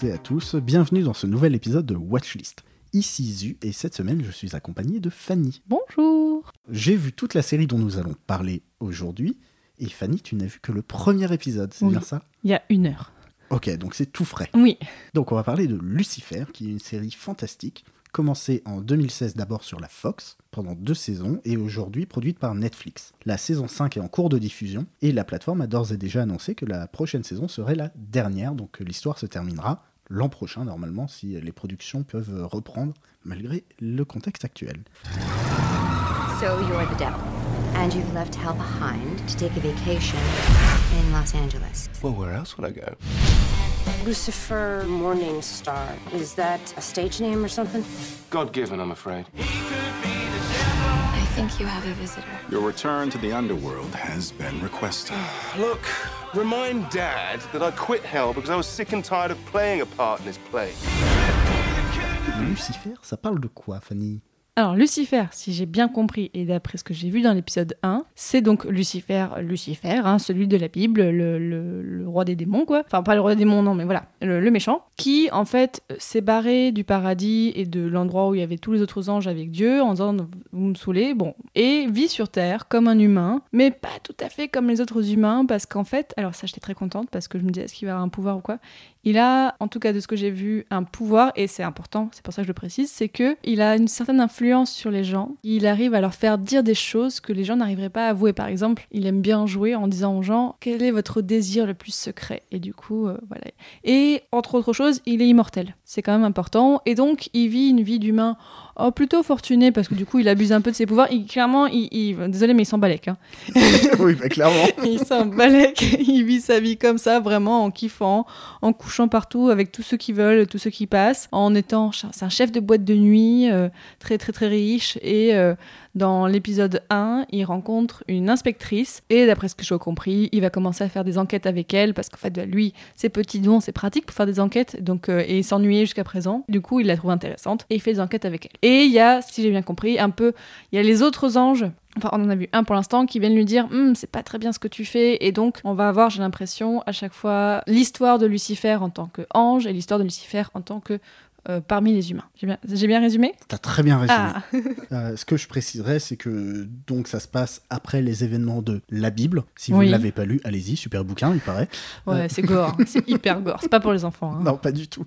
Bonjour à toutes et à tous, bienvenue dans ce nouvel épisode de Watchlist. Ici Zu et cette semaine je suis accompagné de Fanny. Bonjour J'ai vu toute la série dont nous allons parler aujourd'hui et Fanny tu n'as vu que le premier épisode, c'est Oui. bien ça? Il y a une heure. Ok, donc c'est tout frais. Oui. Donc on va parler de Lucifer qui est une série fantastique commencée en 2016 d'abord sur la Fox pendant deux saisons et aujourd'hui produite par Netflix. La saison 5 est en cours de diffusion et la plateforme a d'ores et déjà annoncé que la prochaine saison serait la dernière, donc euh, l'histoire se terminera l'an prochain normalement si les productions peuvent euh, reprendre malgré le contexte actuel. So you're the devil, and you've left hell behind to take a vacation in Los Angeles. Well, where else would I go? Lucifer Morningstar. Is that a stage name or something? God given, I'm afraid. I think you have a visitor. Your return to the underworld has been requested. Look, remind Dad that I quit hell because I was sick and tired of playing a part in this play. Lucifer, ça parle de quoi Fanny Alors, Lucifer, si j'ai bien compris, et d'après ce que j'ai vu dans l'épisode 1, c'est donc Lucifer, Lucifer, hein, celui de la Bible, le, roi des démons, quoi. Enfin, pas le roi des démons, non, mais voilà, le, le méchant, qui, en fait, s'est barré du paradis et de l'endroit où il y avait tous les autres anges avec Dieu, en disant, vous me saoulez, bon, et vit sur Terre comme un humain, mais pas tout à fait comme les autres humains, parce qu'en fait, alors ça, j'étais très contente, parce que je me disais, est-ce qu'il va avoir un pouvoir ou quoi il a, en tout cas de ce que j'ai vu, un pouvoir, et c'est important, c'est pour ça que je le précise, c'est que il a une certaine influence sur les gens. Il arrive à leur faire dire des choses que les gens n'arriveraient pas à avouer. Par exemple, il aime bien jouer en disant aux gens quel est votre désir le plus secret? Et du coup, euh, voilà. Et entre autres choses, il est immortel. C'est quand même important. Et donc, il vit une vie d'humain oh, plutôt fortuné parce que du coup, il abuse un peu de ses pouvoirs. Il, clairement, il, il- désolé, mais il s'en balèque. Hein. Oui, bah, clairement. Il s'en balèque, il vit sa vie comme ça, vraiment en kiffant, en couchant partout avec tous ceux qui veulent, tous ceux qui passent, en étant. C'est un chef de boîte de nuit, euh, très très très riche. Et euh, dans l'épisode 1, il rencontre une inspectrice. Et d'après ce que j'ai compris, il va commencer à faire des enquêtes avec elle parce qu'en fait, bah, lui, ses petits dons, c'est pratique pour faire des enquêtes. Donc, euh, et il s'ennuyait jusqu'à présent. Du coup, il la trouve intéressante et il fait des enquêtes avec elle. Et il y a, si j'ai bien compris, un peu. Il y a les autres anges Enfin, on en a vu un pour l'instant qui viennent lui dire Hum, c'est pas très bien ce que tu fais. Et donc, on va avoir, j'ai l'impression, à chaque fois l'histoire de Lucifer en tant qu'ange et l'histoire de Lucifer en tant que euh, parmi les humains. J'ai bien, j'ai bien résumé? T'as très bien résumé. Ah, Euh, ce que je préciserais, c'est que donc ça se passe après les événements de la Bible. Si vous Oui. ne l'avez pas lu, allez-y, super bouquin, il paraît. ouais, c'est gore, c'est hyper gore. C'est pas pour les enfants. hein. Non, pas du tout.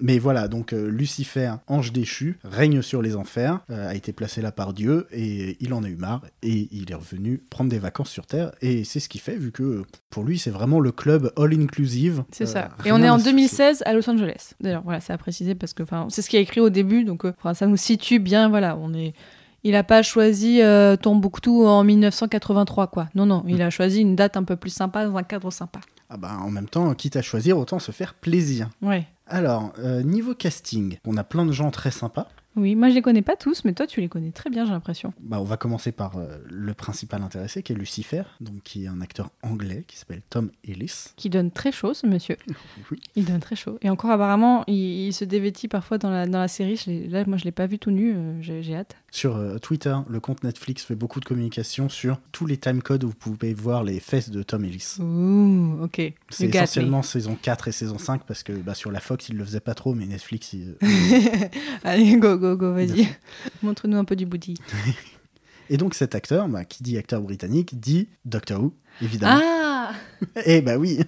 Mais voilà, donc euh, Lucifer, ange déchu, règne sur les enfers, euh, a été placé là par Dieu et il en a eu marre et il est revenu prendre des vacances sur Terre et c'est ce qu'il fait vu que pour lui c'est vraiment le club all inclusive. C'est Euh, ça. Et on est en à se soucier. 2016 à Los Angeles. D'ailleurs, voilà, c'est à préciser parce que c'est ce qui est écrit au début, donc ça nous situe bien. Voilà, on est. Il a pas choisi euh, Tombouctou en 1983, quoi. Non, non, il a choisi une date un peu plus sympa dans un cadre sympa. Ah bah en même temps, quitte à choisir, autant se faire plaisir. Ouais. Alors, euh, niveau casting, on a plein de gens très sympas. Oui, moi je les connais pas tous, mais toi tu les connais très bien, j'ai l'impression. Bah, on va commencer par euh, le principal intéressé qui est Lucifer, donc qui est un acteur anglais qui s'appelle Tom Ellis. Qui donne très chaud, ce monsieur. Oui. Il donne très chaud. Et encore, apparemment, il, il se dévêtit parfois dans la, dans la série. Je là, moi je l'ai pas vu tout nu, euh, j'ai j'ai hâte. Sur euh, Twitter, le compte Netflix fait beaucoup de communication sur tous les timecodes où vous pouvez voir les fesses de Tom Ellis. Ouh, ok. C'est essentiellement saison 4 et saison 5 parce que bah, sur la Fox, ils le faisaient pas trop, mais Netflix, ils- Allez, go, go, go, Bien vas-y. Montre-nous un peu du booty. Et donc cet acteur, bah, qui dit acteur britannique, dit Doctor Who, évidemment. Ah Et bah oui,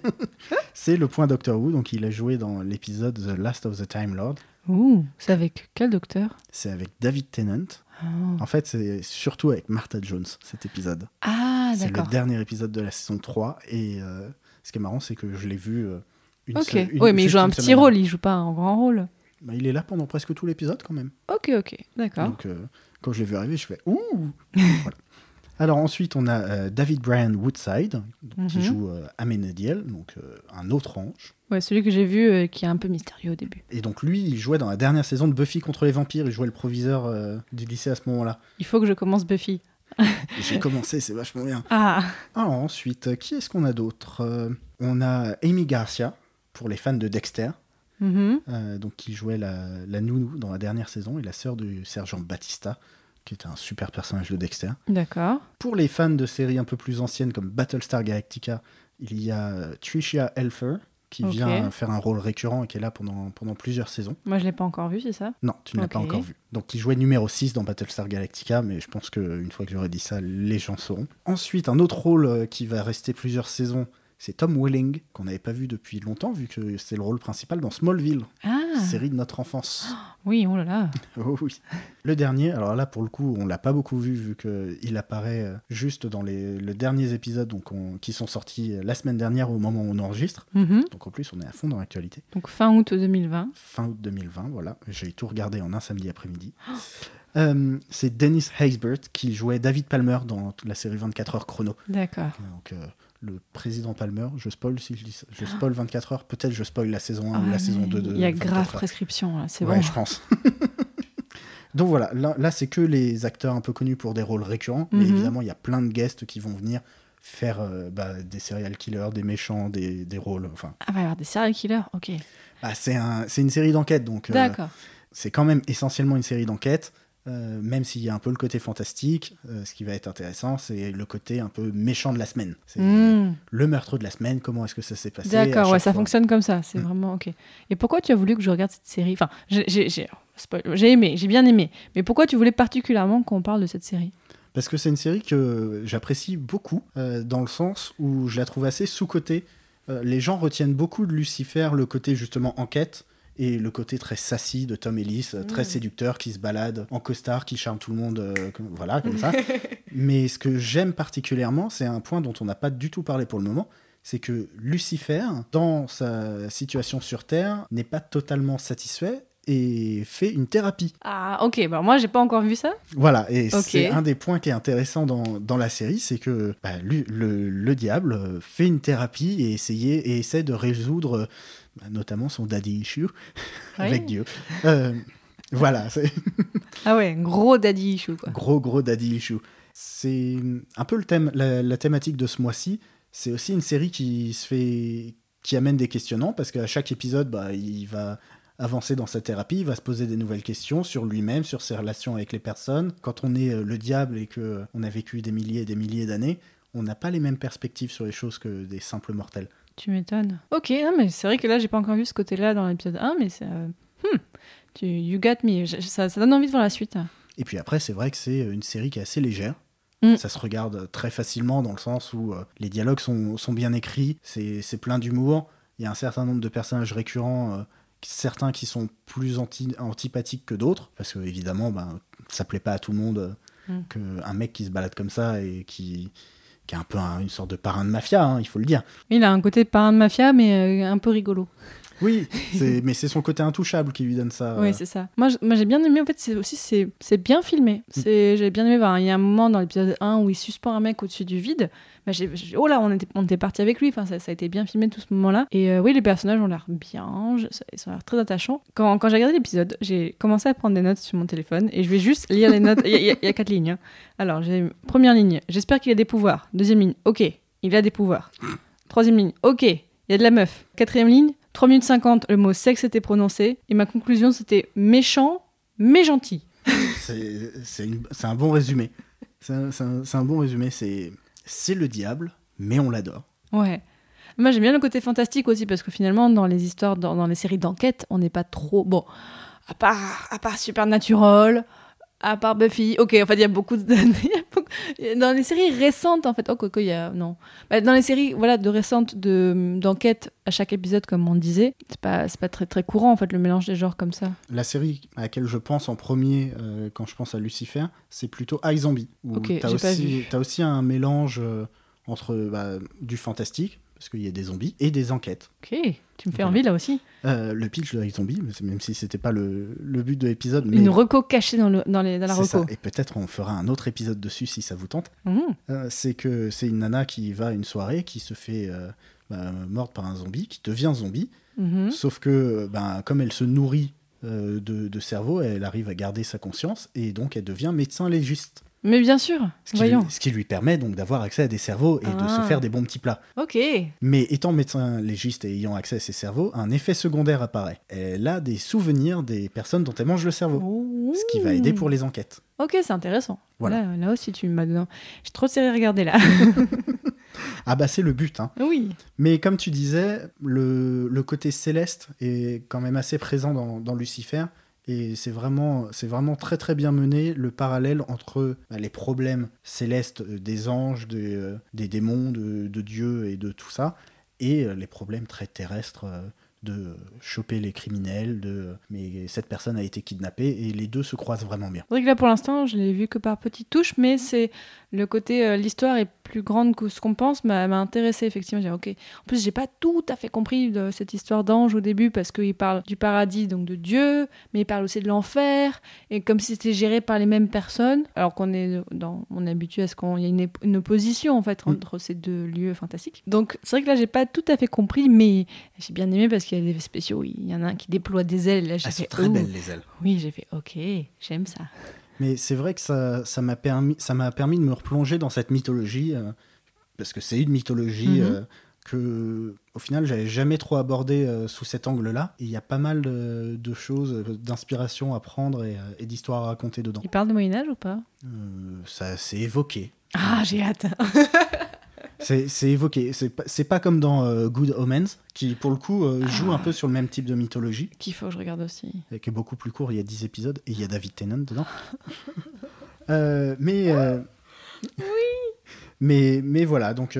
c'est le point Doctor Who, donc il a joué dans l'épisode The Last of the Time Lord. Ouh, c'est avec quel docteur? C'est avec David Tennant. Ah, En fait, c'est surtout avec Martha Jones, cet épisode. Ah, c'est le d'accord. dernier épisode de la saison 3. Et euh, ce qui est marrant, c'est que je l'ai vu euh, une Ok. une- oui, mais il joue un petit rôle, il joue pas un grand rôle. Bah, il est là pendant presque tout l'épisode quand même. Ok, ok, d'accord. Donc euh, quand je l'ai vu arriver, je fais Ouh Voilà. Alors ensuite, on a euh, David Brian Woodside, donc, qui Mhm. joue euh, Amenadiel, donc euh, un autre ange. Ouais, celui que j'ai vu qui est un peu mystérieux au début. Et donc lui, il jouait dans la dernière saison de Buffy contre les vampires, il jouait le proviseur du lycée à ce moment-là. Il faut que je commence Buffy. J'ai commencé, c'est vachement bien. Ah Alors ensuite, qui est-ce qu'on a d'autre? On a Amy Garcia, pour les fans de Dexter, Mhm. euh, donc qui jouait la, la nounou dans la dernière saison, et la sœur du sergent Batista, qui était un super personnage de Dexter. D'accord. Pour les fans de séries un peu plus anciennes comme Battlestar Galactica, il y a Tricia Helfer, qui vient faire un rôle récurrent et qui est là pendant, pendant plusieurs saisons. Moi, je l'ai pas encore vu, c'est ça? Non, tu ne l'as pas encore vu. Donc il jouait numéro 6 dans Battlestar Galactica, mais je pense qu'une fois que j'aurai dit ça, les gens sauront. Ensuite, un autre rôle euh, qui va rester plusieurs saisons, c'est Tom Welling, qu'on n'avait pas vu depuis longtemps, vu que c'est le rôle principal dans Smallville, Ah, série de notre enfance. oui, oh là là. Oh oui. Le dernier, alors là pour le coup, on l'a pas beaucoup vu vu qu'il apparaît euh, juste dans les, les derniers épisodes donc on- qui sont sortis euh, la semaine dernière au moment où on enregistre. Mhm. Donc en plus, on est à fond dans l'actualité. Donc fin août 2020. Fin août 2020, voilà. J'ai tout regardé en un samedi après-midi. Euh, c'est Dennis Haysbert qui jouait David Palmer dans la série 24 heures chrono. D'accord. Donc euh, le président Palmer, je spoil si je dis ça. Je spoil 24 heures, peut-être je spoil la saison 1 ou Ah, la saison mais 2 de Il y a 24 grave prescription, là, c'est Ouais, bon. je pense. Donc voilà, là, là, c'est que les acteurs un peu connus pour des rôles récurrents, mais Mhm. évidemment il y a plein de guests qui vont venir faire euh, bah, des serial killers, des méchants, des, des rôles. Enfin, Ah, va y avoir des serial killers, ok. bah, c'est un, c'est une série d'enquête, donc euh, D'accord. c'est quand même essentiellement une série d'enquête. Euh, même s'il y a un peu le côté fantastique, euh, ce qui va être intéressant, c'est le côté un peu méchant de la semaine. C'est Hmm. le meurtre de la semaine, comment est-ce que ça s'est passé. D'accord, ouais, ça fois. fonctionne comme ça, c'est Mm. vraiment ok. Et pourquoi tu as voulu que je regarde cette série? Enfin, j'ai- aimé, j'ai bien aimé. Mais pourquoi tu voulais particulièrement qu'on parle de cette série? Parce que c'est une série que j'apprécie beaucoup, euh, dans le sens où je la trouve assez sous-cotée. Les gens retiennent beaucoup de Lucifer, le côté justement enquête, et le côté très sassy de Tom Ellis, euh, très séducteur, qui se balade en costard, qui charme tout le monde, euh, comme- voilà, comme ça. Mais ce que j'aime particulièrement, c'est un point dont on n'a pas du tout parlé pour le moment, c'est que Lucifer, dans sa situation sur Terre, n'est pas totalement satisfait et fait une thérapie. Ah, ok, bah moi j'ai pas encore vu ça. Voilà, et Ok. c'est un des points qui est intéressant dans, dans la série, c'est que bah, lui- le, le diable euh, fait une thérapie et, essayer, et essaie de résoudre notamment son daddy issue avec Dieu. Euh, voilà, c'est Ah ouais, gros daddy issue quoi. gros gros daddy issue. C'est un peu le thème, la, la thématique de ce mois-ci. C'est aussi une série qui se fait, qui amène des questionnements parce qu'à chaque épisode, bah, il va avancer dans sa thérapie, il va se poser des nouvelles questions sur lui-même, sur ses relations avec les personnes. Quand on est euh, le diable et que euh, on a vécu des milliers et des milliers d'années, on n'a pas les mêmes perspectives sur les choses que des simples mortels. Tu m'étonnes. Ok, non, mais c'est vrai que là j'ai pas encore vu ce côté-là dans l'épisode 1, mais c'est. euh, hmm, tu, you got me. Je- ça, ça donne envie de voir la suite. Et puis après, c'est vrai que c'est une série qui est assez légère. Mm. Ça se regarde très facilement dans le sens où euh, les dialogues sont, sont bien écrits, c'est c'est plein d'humour. Il y a un certain nombre de personnages récurrents, euh, certains qui sont plus anti- antipathiques que d'autres, parce que évidemment, ben, ça plaît pas à tout le monde euh, Mm. qu'un mec qui se balade comme ça et qui, qui est un peu un- une sorte de parrain de mafia, hein, il faut le dire. Il a un côté parrain de mafia, mais euh, un peu rigolo. Oui, mais c'est son côté intouchable qui lui donne ça. Oui, euh, c'est ça. Moi, j'ai bien aimé, en fait, c'est aussi, c'est bien filmé. C'est J'ai bien aimé. Il y a un moment dans l'épisode 1 où il suspend un mec au-dessus du vide. Bah, oh là, on était, on était parti avec lui. Enfin, ça, ça a été bien filmé tout ce moment-là. Et euh, oui, les personnages ont l'air bien. Ils ont l'air très attachants. Quand, quand j'ai regardé l'épisode, j'ai commencé à prendre des notes sur mon téléphone et je vais juste lire les notes. Il y, a- y y quatre lignes. hein. Alors, première ligne. J'espère qu'il a des pouvoirs. Deuxième ligne. Ok, il a des pouvoirs. Troisième ligne. Ok, il y a de la meuf. Quatrième ligne. 3 minutes 50, le mot sexe était prononcé. Et ma conclusion, c'était méchant, mais gentil. C'est un bon résumé. C'est un, un- bon résumé. C'est c'est le diable, mais on l'adore. Ouais. Moi, j'aime bien le côté fantastique aussi, parce que finalement, dans les histoires, dans, dans les séries d'enquête, on n'est pas trop. Bon, à part, à part Supernatural, à part Buffy, ok, en fait, il y a beaucoup de. Dans les séries récentes, en fait, oh, quoi, il y a. Non. Bah, Dans les séries voilà, de récentes de- d'enquête, à chaque épisode, comme on disait, c'est pas, pas très, très courant, en fait, le mélange des genres comme ça. La série à laquelle je pense en premier euh, quand je pense à Lucifer, c'est plutôt iZombie. Où Ok, t'as aussi, t'as aussi un mélange euh, entre bah, du fantastique, parce qu'il y a des zombies, et des enquêtes. Ok, tu me fais Voilà. envie là aussi. Euh, le pitch de mais c'est- même si c'était pas le, le but de l'épisode, mais Une reco cachée dans, le, dans, les, dans la ça. reco. Et peut-être on fera un autre épisode dessus si ça vous tente. Mhm. Euh, c'est que c'est une nana qui va à une soirée, qui se fait euh, bah, mordre par un zombie, qui devient zombie. Mhm. Sauf que, ben, comme elle se nourrit euh, de, de cerveau, elle arrive à garder sa conscience et donc elle devient médecin légiste. Mais bien sûr, Ce qui, voyons. lui, ce qui lui permet donc d'avoir accès à des cerveaux et de Ah. se faire des bons petits plats. Ok. Mais étant médecin légiste et ayant accès à ses cerveaux, un effet secondaire apparaît. Elle a des souvenirs des personnes dont elle mange le cerveau, ce qui va aider pour les enquêtes. Ok, c'est intéressant. Voilà. Là, là aussi, tu m'as donné. J'ai trop de séries à regarder là. Ah bah c'est le but. Hein. Oui. Mais comme tu disais, le, le côté céleste est quand même assez présent dans, dans Lucifer. Et c'est vraiment, très très bien mené le parallèle entre bah, les problèmes célestes euh, des anges, des, euh, des démons, de, de Dieu et de tout ça, et euh, les problèmes très terrestres de choper les criminels, de mais cette personne a été kidnappée, et les deux se croisent vraiment bien. C'est vrai que là, pour l'instant, je l'ai vu que par petites touches, mais c'est le côté euh, l'histoire est plus grande que ce qu'on pense m'a m'a intéressé effectivement. J'ai ok. En plus, j'ai pas tout à fait compris de cette histoire d'ange au début parce qu'il parle du paradis, donc de Dieu, mais il parle aussi de l'enfer et comme si c'était géré par les mêmes personnes, alors qu'on est dans, on est habitué à ce qu'il y ait une, ép- une opposition en fait entre ces deux lieux fantastiques. Donc c'est vrai que là, j'ai pas tout à fait compris, mais j'ai bien aimé parce qu'il y a des effets spéciaux. Il y en a un qui déploie des ailes. Là, j'ai Elles sont fait, très oh. belles les ailes. Oui, j'ai fait, ok, j'aime ça. Mais c'est vrai que ça, ça m'a permis, ça m'a permis de me replonger dans cette mythologie, euh, parce que c'est une mythologie euh, que, au final, j'avais jamais trop abordé euh, sous cet angle-là. Il y a pas mal de, de choses, d'inspiration à prendre et, euh, et d'histoires à raconter dedans. Il parle de Moyen Âge ou pas? Euh, ça c'est évoqué. Ah, j'ai hâte. C'est évoqué. C'est pas, comme dans euh, Good Omens, qui pour le coup euh, joue un peu sur le même type de mythologie, Qu'il faut que je regarde aussi. et qui est beaucoup plus court. Il y a 10 épisodes et il y a David Tennant dedans. Euh, mais, euh, mais mais voilà. Donc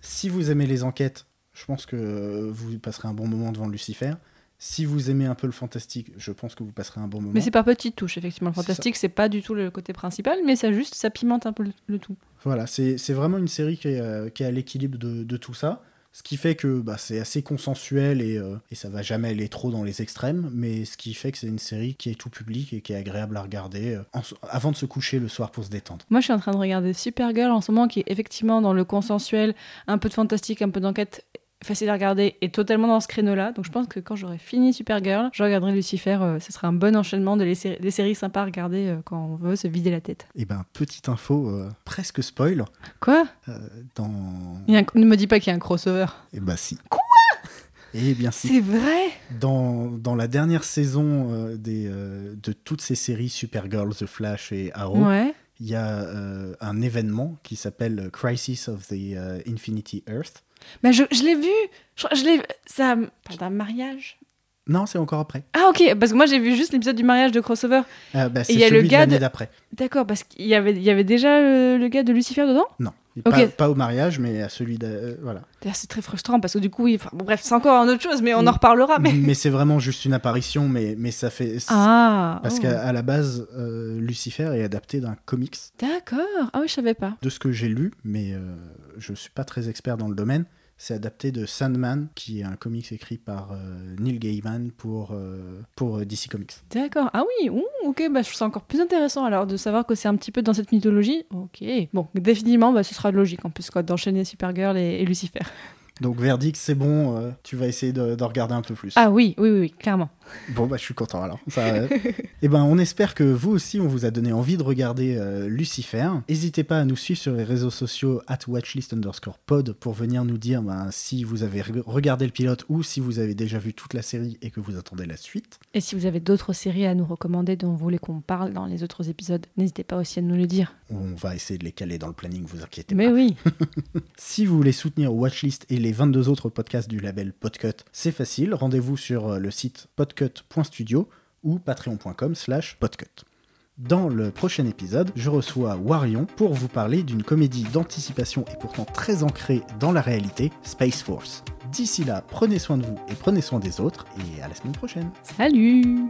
si vous aimez les enquêtes, je pense que vous passerez un bon moment devant Lucifer. Si vous aimez un peu le fantastique, je pense que vous passerez un bon moment. Mais c'est par petites touches, effectivement. Le fantastique, c'est pas du tout le côté principal, mais ça juste, ça pimente un peu le, le tout. Voilà, c'est vraiment une série qui est, euh, qui est à l'équilibre de, de tout ça. Ce qui fait que bah, c'est assez consensuel et, euh, et ça va jamais aller trop dans les extrêmes, mais ce qui fait que c'est une série qui est tout public et qui est agréable à regarder euh, en avant de se coucher le soir pour se détendre. Moi, je suis en train de regarder Supergirl en ce moment, qui est effectivement dans le consensuel, un peu de fantastique, un peu d'enquête, facile à regarder, et totalement dans ce créneau-là. Donc, je pense que quand j'aurai fini Supergirl, je regarderai Lucifer. euh, ce sera un bon enchaînement de les des séries sympas à regarder euh, quand on veut se vider la tête. Et ben, petite info, euh, presque spoil, Quoi? Dans... Il y a un- Ne me dis pas qu'il y a un crossover. Et bah si. Quoi? Eh bien si. C'est vrai? Dans, dans la dernière saison euh, des, euh, de toutes ces séries Supergirl, The Flash et Arrow, Ouais. Il y a euh, un événement qui s'appelle Crisis of the euh, Infinity Earth. Bah, je, je l'ai vu Je, je l'ai... Ça parle d'un mariage Non, c'est encore après. Ah, ok, parce que moi, j'ai vu juste l'épisode du mariage de crossover. Euh, bah, c'est il y a le celui de gars l'année de- d'après. D'accord, parce qu'il y avait, il y avait déjà le, le gars de Lucifer dedans? Non, pas, pas au mariage, mais à celui de... euh, voilà. D'ailleurs, c'est très frustrant parce que du coup, il... enfin, bon, bref, c'est encore une autre chose, mais on Mm. en reparlera. Mais... mais c'est vraiment juste une apparition, mais, mais ça fait... Ah Parce oh. qu'à à la base, euh, Lucifer est adapté d'un comics. D'accord. Ah oui, je savais pas. De ce que j'ai lu, mais euh, je suis pas très expert dans le domaine, c'est adapté de Sandman, qui est un comics écrit par euh, Neil Gaiman pour, euh, pour euh, DC Comics. D'accord. Ah oui, ouh, ok, bah, je trouve ça encore plus intéressant alors de savoir que c'est un petit peu dans cette mythologie. Ok. Bon, définitivement, bah, ce sera logique en plus d'enchaîner Supergirl et Lucifer. Donc verdict, c'est bon, euh, tu vas essayer de, de regarder un peu plus. Ah oui, oui, oui, oui, clairement. Bon, bah, je suis content alors. Ça, euh, eh ben, on espère que vous aussi, on vous a donné envie de regarder euh, Lucifer. N'hésitez pas à nous suivre sur les réseaux sociaux at watchlist underscore pod pour venir nous dire ben, si vous avez re- regardé le pilote ou si vous avez déjà vu toute la série et que vous attendez la suite. Et si vous avez d'autres séries à nous recommander dont vous voulez qu'on parle dans les autres épisodes, n'hésitez pas aussi à nous le dire. On va essayer de les caler dans le planning, vous inquiétez Mais pas. oui. Si vous voulez soutenir Watchlist et les 22 autres podcasts du label Podcut, c'est facile. Rendez-vous sur euh, le site podcut.studio ou patreon.com slash podcut. Dans le prochain épisode, je reçois Warion pour vous parler d'une comédie d'anticipation et pourtant très ancrée dans la réalité, Space Force. D'ici là, prenez soin de vous et prenez soin des autres, et à la semaine prochaine. Salut